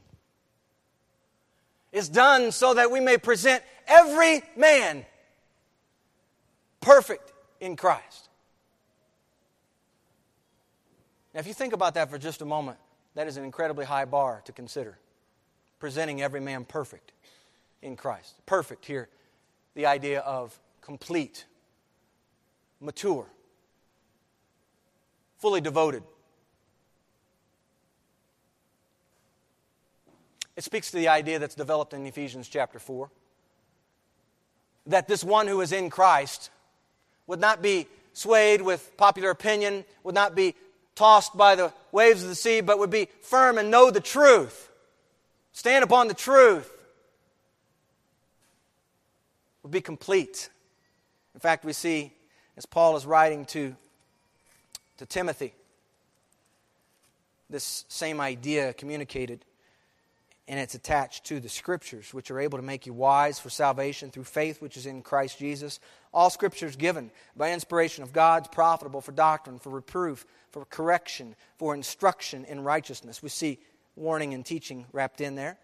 is done so that we may present every man perfect in Christ. Now, if you think about that for just a moment, that is an incredibly high bar to consider. Presenting every man perfect in Christ. Perfect here, the idea of complete, mature, fully devoted. It speaks to the idea that's developed in Ephesians chapter 4 that this one who is in Christ would not be swayed with popular opinion, would not be tossed by the waves of the sea, but would be firm and know the truth. Stand upon the truth. Would be complete. In fact, we see as Paul is writing to, to Timothy, this same idea communicated and it's attached to the scriptures, which are able to make you wise for salvation through faith which is in Christ Jesus. All scripture is given by inspiration of God, profitable for doctrine, for reproof, for correction, for instruction in righteousness. We see warning and teaching wrapped in there.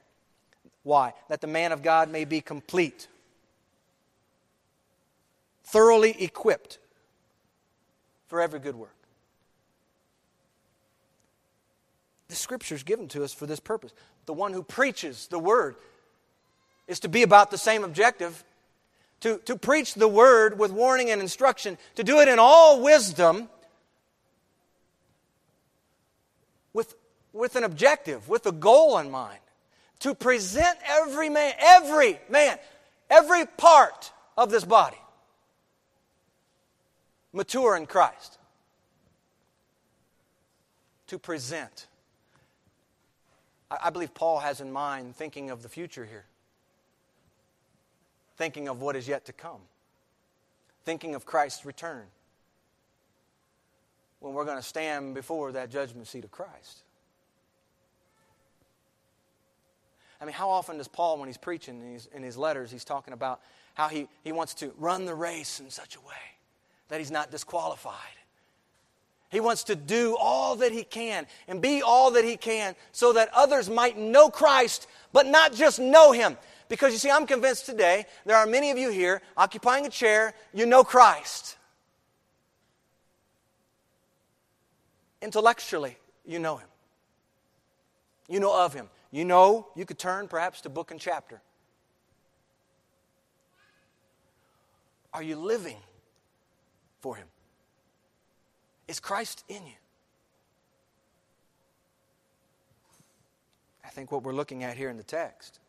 Why? That the man of God may be complete, thoroughly equipped for every good work. The scripture is given to us for this purpose the one who preaches the word, is to be about the same objective to, to preach the word with warning and instruction, to do it in all wisdom with, with an objective, with a goal in mind, to present every man, every man, every part of this body mature in Christ. To present I believe Paul has in mind thinking of the future here, thinking of what is yet to come, thinking of Christ's return when we're going to stand before that judgment seat of Christ. I mean, how often does Paul, when he's preaching in his, in his letters, he's talking about how he, he wants to run the race in such a way that he's not disqualified? He wants to do all that he can and be all that he can so that others might know Christ, but not just know him. Because you see, I'm convinced today there are many of you here occupying a chair, you know Christ. Intellectually, you know him. You know of him. You know, you could turn perhaps to book and chapter. Are you living for him? Is Christ in you? I think what we're looking at here in the text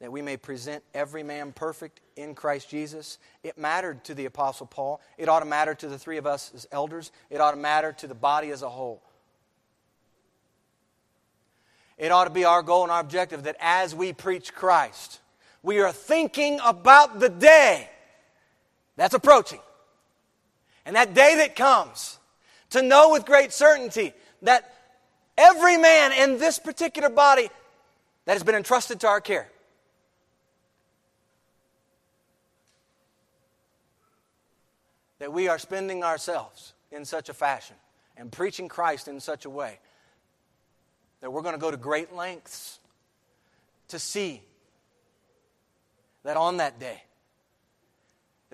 that we may present every man perfect in Christ Jesus. It mattered to the Apostle Paul. It ought to matter to the three of us as elders. It ought to matter to the body as a whole. It ought to be our goal and our objective that as we preach Christ, we are thinking about the day that's approaching. And that day that comes, to know with great certainty that every man in this particular body that has been entrusted to our care that we are spending ourselves in such a fashion and preaching Christ in such a way that we're going to go to great lengths to see that on that day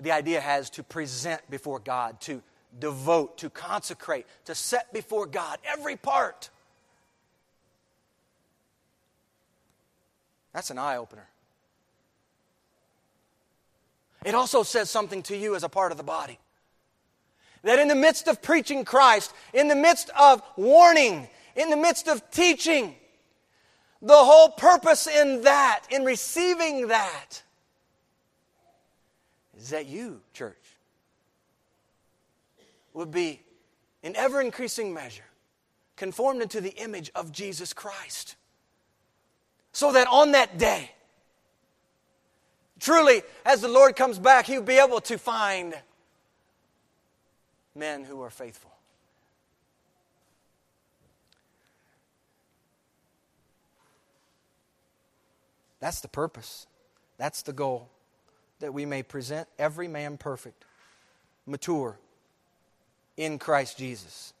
the idea has to present before God, to devote, to consecrate, to set before God every part. That's an eye opener. It also says something to you as a part of the body. That in the midst of preaching Christ, in the midst of warning, in the midst of teaching, the whole purpose in that, in receiving that, is that you, church, would be in ever increasing measure conformed into the image of Jesus Christ. So that on that day, truly, as the Lord comes back, He will be able to find men who are faithful. That's the purpose. That's the goal that we may present every man perfect, mature in Christ Jesus.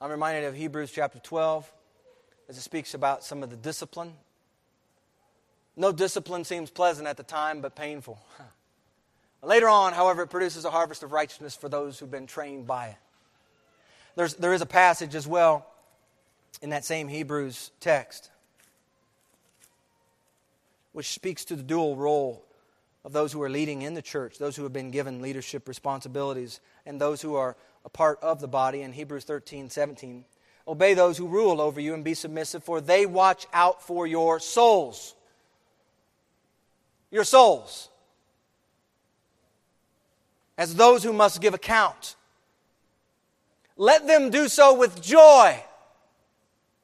I'm reminded of Hebrews chapter 12 as it speaks about some of the discipline. No discipline seems pleasant at the time, but painful. Later on, however, it produces a harvest of righteousness for those who've been trained by it. There's, there is a passage as well in that same Hebrews text which speaks to the dual role of those who are leading in the church, those who have been given leadership responsibilities, and those who are a part of the body in Hebrews 13 17. Obey those who rule over you and be submissive, for they watch out for your souls. Your souls. As those who must give account. Let them do so with joy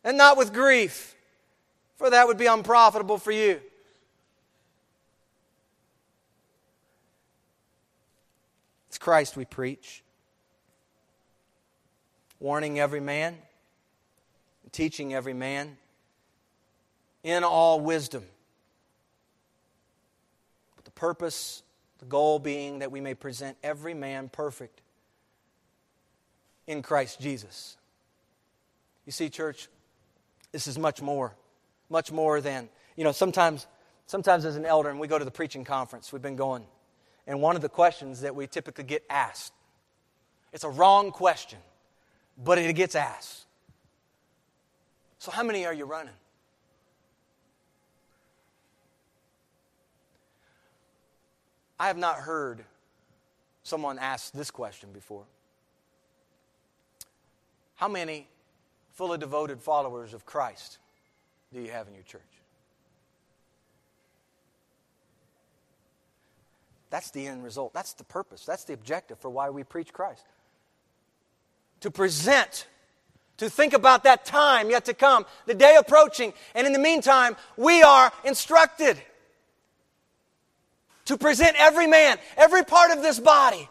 and not with grief, for that would be unprofitable for you. Christ we preach, warning every man, teaching every man in all wisdom. But the purpose, the goal being that we may present every man perfect in Christ Jesus. You see, church, this is much more, much more than, you know, sometimes, sometimes as an elder, and we go to the preaching conference, we've been going and one of the questions that we typically get asked. It's a wrong question, but it gets asked. So, how many are you running? I have not heard someone ask this question before. How many fully devoted followers of Christ do you have in your church? That's the end result. That's the purpose. That's the objective for why we preach Christ. To present, to think about that time yet to come, the day approaching, and in the meantime, we are instructed to present every man, every part of this body,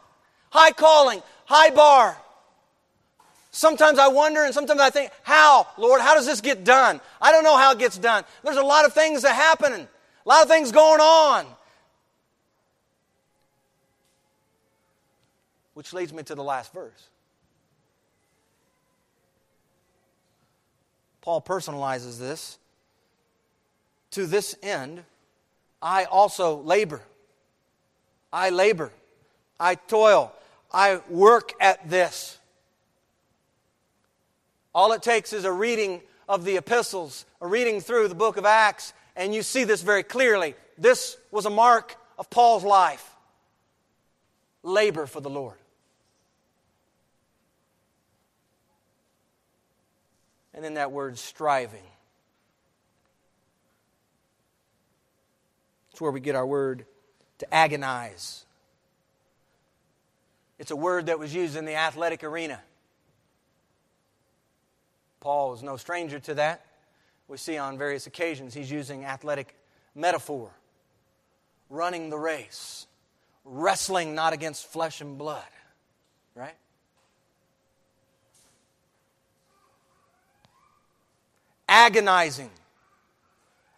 high calling, high bar. Sometimes I wonder and sometimes I think, how, Lord, how does this get done? I don't know how it gets done. There's a lot of things that happen, a lot of things going on. Which leads me to the last verse. Paul personalizes this. To this end, I also labor. I labor. I toil. I work at this. All it takes is a reading of the epistles, a reading through the book of Acts, and you see this very clearly. This was a mark of Paul's life labor for the Lord. And then that word striving. It's where we get our word to agonize. It's a word that was used in the athletic arena. Paul is no stranger to that. We see on various occasions he's using athletic metaphor, running the race, wrestling not against flesh and blood, right? Agonizing.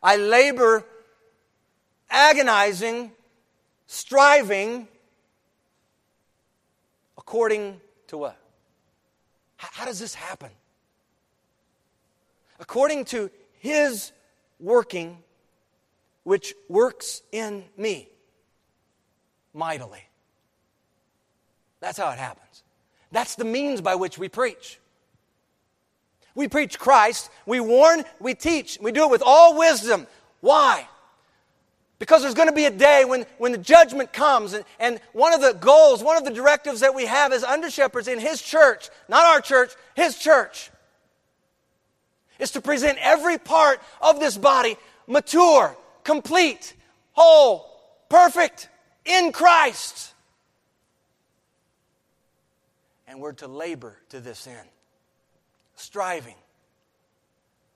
I labor agonizing, striving according to what? How does this happen? According to His working, which works in me mightily. That's how it happens. That's the means by which we preach. We preach Christ, we warn, we teach. We do it with all wisdom. Why? Because there's going to be a day when, when the judgment comes, and, and one of the goals, one of the directives that we have as under shepherds in His church, not our church, His church, is to present every part of this body mature, complete, whole, perfect in Christ. And we're to labor to this end striving,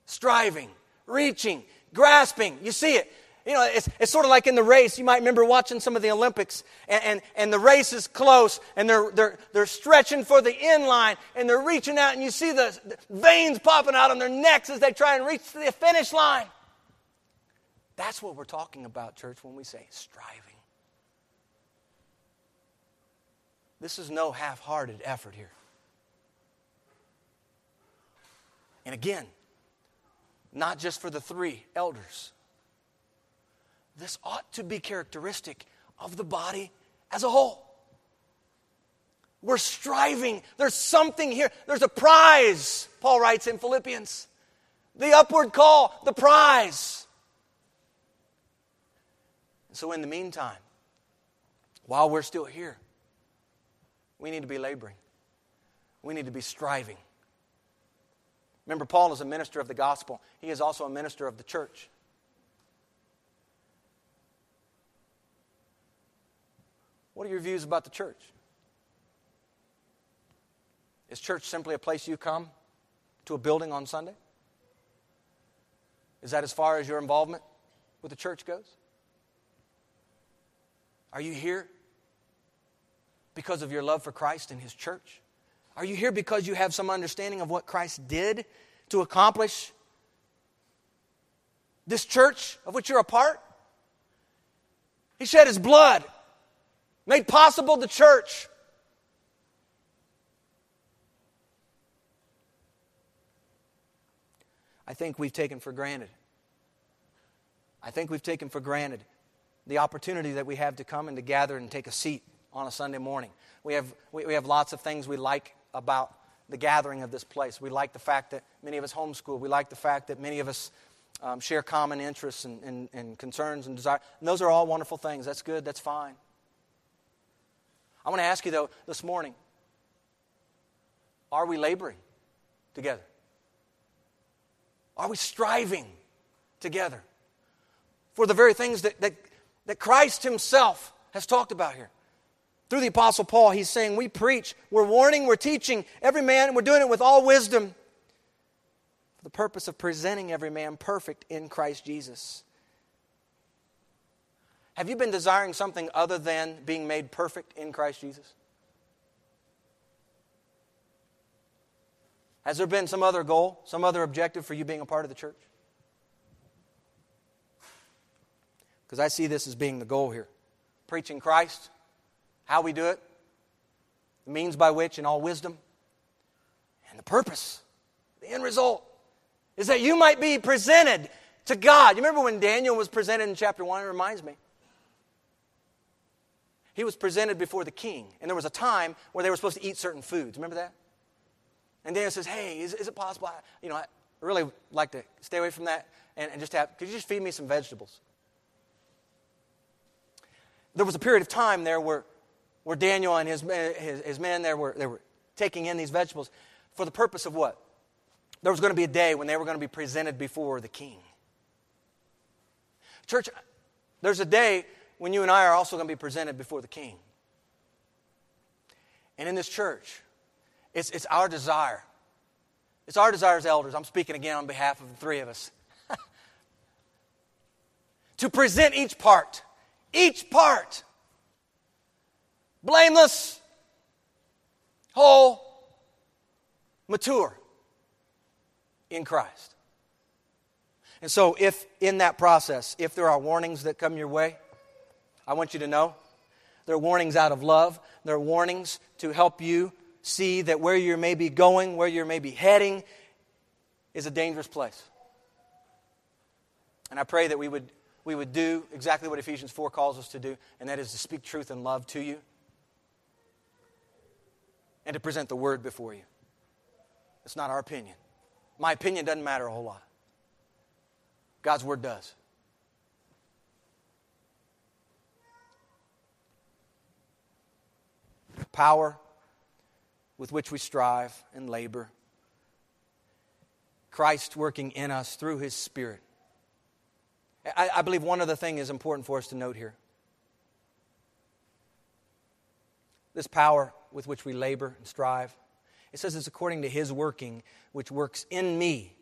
striving, reaching, grasping. You see it. You know, it's, it's sort of like in the race. You might remember watching some of the Olympics, and, and, and the race is close, and they're, they're, they're stretching for the end line, and they're reaching out, and you see the, the veins popping out on their necks as they try and reach the finish line. That's what we're talking about, church, when we say striving. This is no half hearted effort here. And again, not just for the three elders. This ought to be characteristic of the body as a whole. We're striving. There's something here. There's a prize, Paul writes in Philippians. The upward call, the prize. So, in the meantime, while we're still here, we need to be laboring. We need to be striving. Remember, Paul is a minister of the gospel, he is also a minister of the church. What are your views about the church? Is church simply a place you come to a building on Sunday? Is that as far as your involvement with the church goes? Are you here because of your love for Christ and His church? Are you here because you have some understanding of what Christ did to accomplish this church of which you're a part? He shed His blood, made possible the church. I think we've taken for granted. I think we've taken for granted the opportunity that we have to come and to gather and take a seat on a Sunday morning. We have, we, we have lots of things we like about the gathering of this place. We like the fact that many of us homeschool. We like the fact that many of us um, share common interests and, and, and concerns and desires. And those are all wonderful things. That's good. That's fine. I want to ask you, though, this morning are we laboring together? Are we striving together for the very things that, that, that Christ Himself has talked about here? Through the Apostle Paul, he's saying, We preach, we're warning, we're teaching every man, we're doing it with all wisdom for the purpose of presenting every man perfect in Christ Jesus. Have you been desiring something other than being made perfect in Christ Jesus? Has there been some other goal, some other objective for you being a part of the church? Because I see this as being the goal here. Preaching Christ, how we do it, the means by which, in all wisdom, and the purpose, the end result, is that you might be presented to God. You remember when Daniel was presented in chapter 1? It reminds me. He was presented before the king, and there was a time where they were supposed to eat certain foods. Remember that? And Daniel says, Hey, is, is it possible? I, you know, I really like to stay away from that and, and just have, could you just feed me some vegetables? There was a period of time there where, where Daniel and his, his, his men there were, they were taking in these vegetables for the purpose of what? There was going to be a day when they were going to be presented before the king. Church, there's a day when you and I are also going to be presented before the king. And in this church, it's, it's our desire. It's our desire as elders. I'm speaking again on behalf of the three of us. to present each part, each part, blameless, whole, mature in Christ. And so, if in that process, if there are warnings that come your way, I want you to know there are warnings out of love. There are warnings to help you see that where you may be going, where you may be heading, is a dangerous place. And I pray that we would, we would do exactly what Ephesians 4 calls us to do, and that is to speak truth and love to you and to present the word before you. It's not our opinion. My opinion doesn't matter a whole lot. God's word does. Power with which we strive and labor. Christ working in us through his Spirit. I, I believe one other thing is important for us to note here. This power with which we labor and strive, it says it's according to his working, which works in me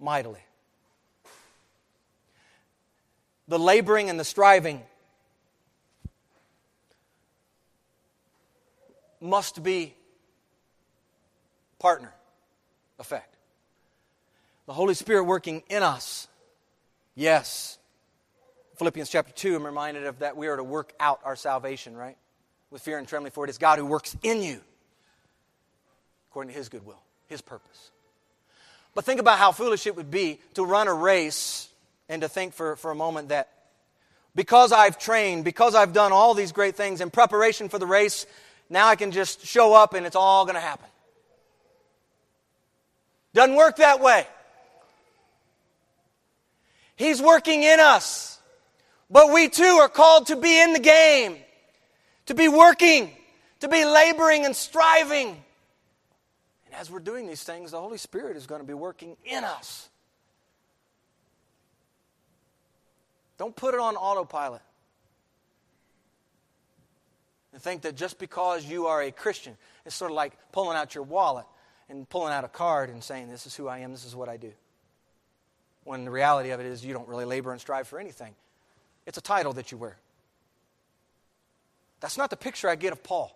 mightily. The laboring and the striving must be partner effect. The Holy Spirit working in us. Yes. Philippians chapter 2, I'm reminded of that we are to work out our salvation, right? With fear and trembling, for it is God who works in you according to his good will, his purpose. But think about how foolish it would be to run a race and to think for, for a moment that because I've trained, because I've done all these great things in preparation for the race, now I can just show up and it's all going to happen. Doesn't work that way. He's working in us. But we too are called to be in the game, to be working, to be laboring and striving. And as we're doing these things, the Holy Spirit is going to be working in us. Don't put it on autopilot. And think that just because you are a Christian, it's sort of like pulling out your wallet and pulling out a card and saying, This is who I am, this is what I do. When the reality of it is, you don't really labor and strive for anything. It's a title that you wear. That's not the picture I get of Paul.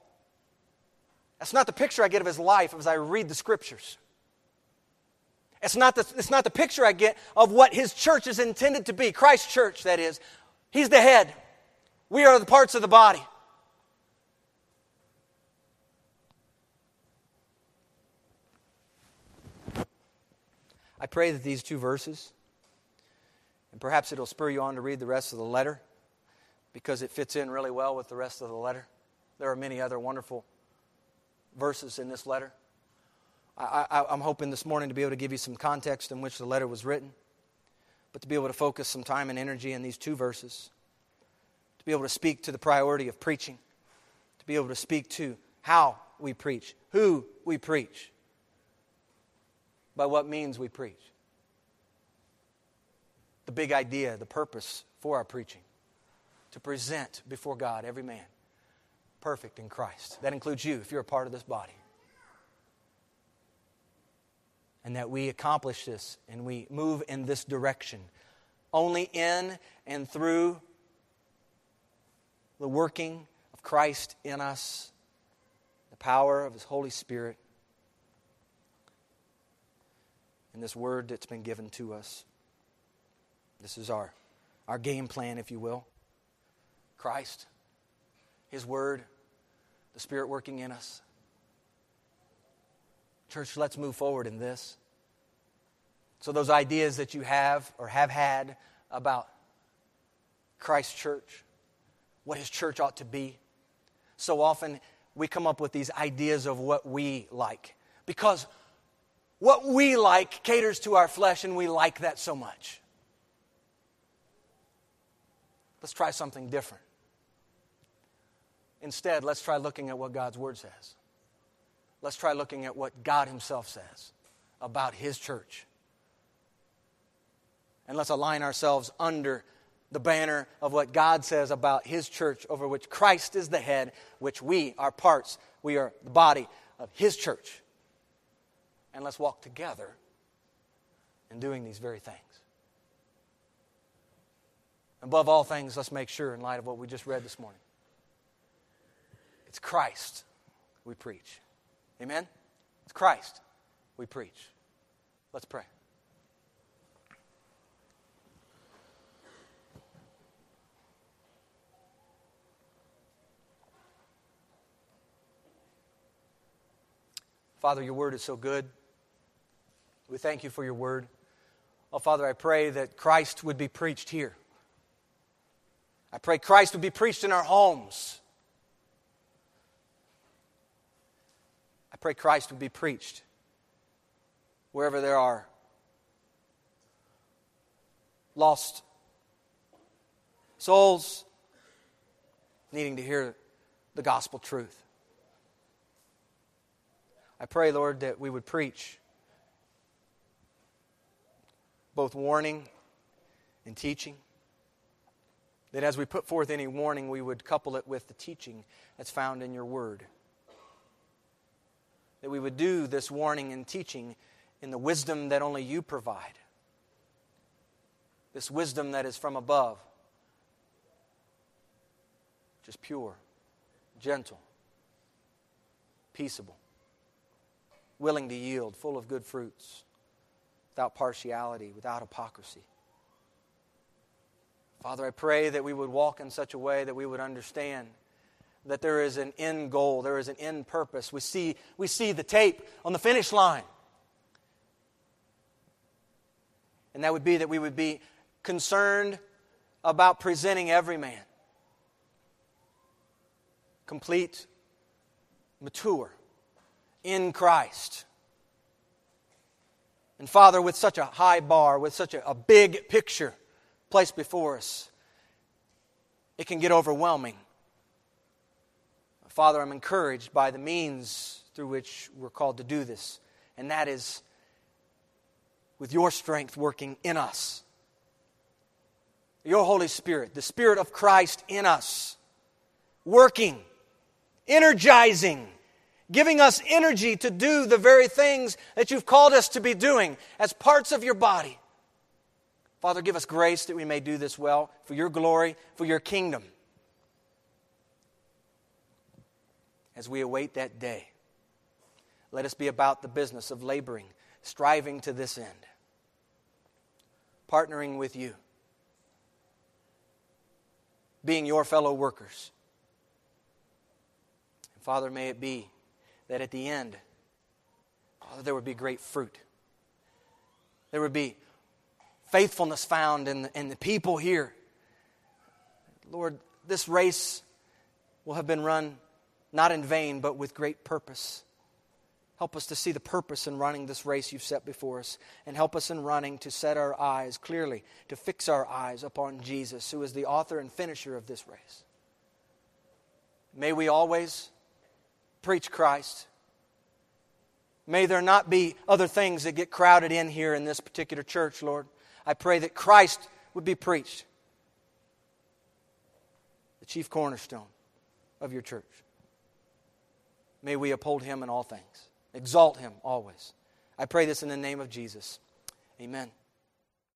That's not the picture I get of his life as I read the scriptures. It's not the, it's not the picture I get of what his church is intended to be. Christ's church, that is. He's the head. We are the parts of the body. I pray that these two verses, and perhaps it'll spur you on to read the rest of the letter because it fits in really well with the rest of the letter. There are many other wonderful verses in this letter. I, am hoping this morning to be able to give you some context in which the letter was written, but to be able to focus some time and energy in these two verses, to be able to speak to the priority of preaching, to be able to speak to how we preach, who we preach, by what means we preach, the big idea, the purpose for our preaching, to present before God every man perfect in Christ. That includes you if you're a part of this body. And that we accomplish this and we move in this direction only in and through the working of Christ in us, the power of His Holy Spirit, and this word that's been given to us. This is our, our game plan, if you will. Christ, His Word, the Spirit working in us. Church, let's move forward in this. So, those ideas that you have or have had about Christ's church, what his church ought to be, so often we come up with these ideas of what we like because what we like caters to our flesh and we like that so much. Let's try something different. Instead, let's try looking at what God's Word says. Let's try looking at what God Himself says about His church. And let's align ourselves under the banner of what God says about His church, over which Christ is the head, which we are parts. We are the body of His church. And let's walk together in doing these very things. Above all things, let's make sure, in light of what we just read this morning, it's Christ we preach. Amen? It's Christ we preach. Let's pray. Father, your word is so good. We thank you for your word. Oh, Father, I pray that Christ would be preached here. I pray Christ would be preached in our homes. Pray Christ would be preached wherever there are lost souls needing to hear the gospel truth. I pray, Lord, that we would preach both warning and teaching. That as we put forth any warning, we would couple it with the teaching that's found in your word that we would do this warning and teaching in the wisdom that only you provide. This wisdom that is from above, just pure, gentle, peaceable, willing to yield, full of good fruits, without partiality, without hypocrisy. Father, I pray that we would walk in such a way that we would understand that there is an end goal, there is an end purpose. We see, we see the tape on the finish line. And that would be that we would be concerned about presenting every man complete, mature in Christ. And Father, with such a high bar, with such a, a big picture placed before us, it can get overwhelming. Father, I'm encouraged by the means through which we're called to do this, and that is with your strength working in us. Your Holy Spirit, the Spirit of Christ in us, working, energizing, giving us energy to do the very things that you've called us to be doing as parts of your body. Father, give us grace that we may do this well for your glory, for your kingdom. As we await that day, let us be about the business of laboring, striving to this end, partnering with you, being your fellow workers. And Father, may it be that at the end, Father, there would be great fruit. There would be faithfulness found in the, in the people here. Lord, this race will have been run not in vain, but with great purpose. Help us to see the purpose in running this race you've set before us, and help us in running to set our eyes clearly, to fix our eyes upon Jesus, who is the author and finisher of this race. May we always preach Christ. May there not be other things that get crowded in here in this particular church, Lord. I pray that Christ would be preached, the chief cornerstone of your church. May we uphold him in all things, exalt him always. I pray this in the name of Jesus. Amen.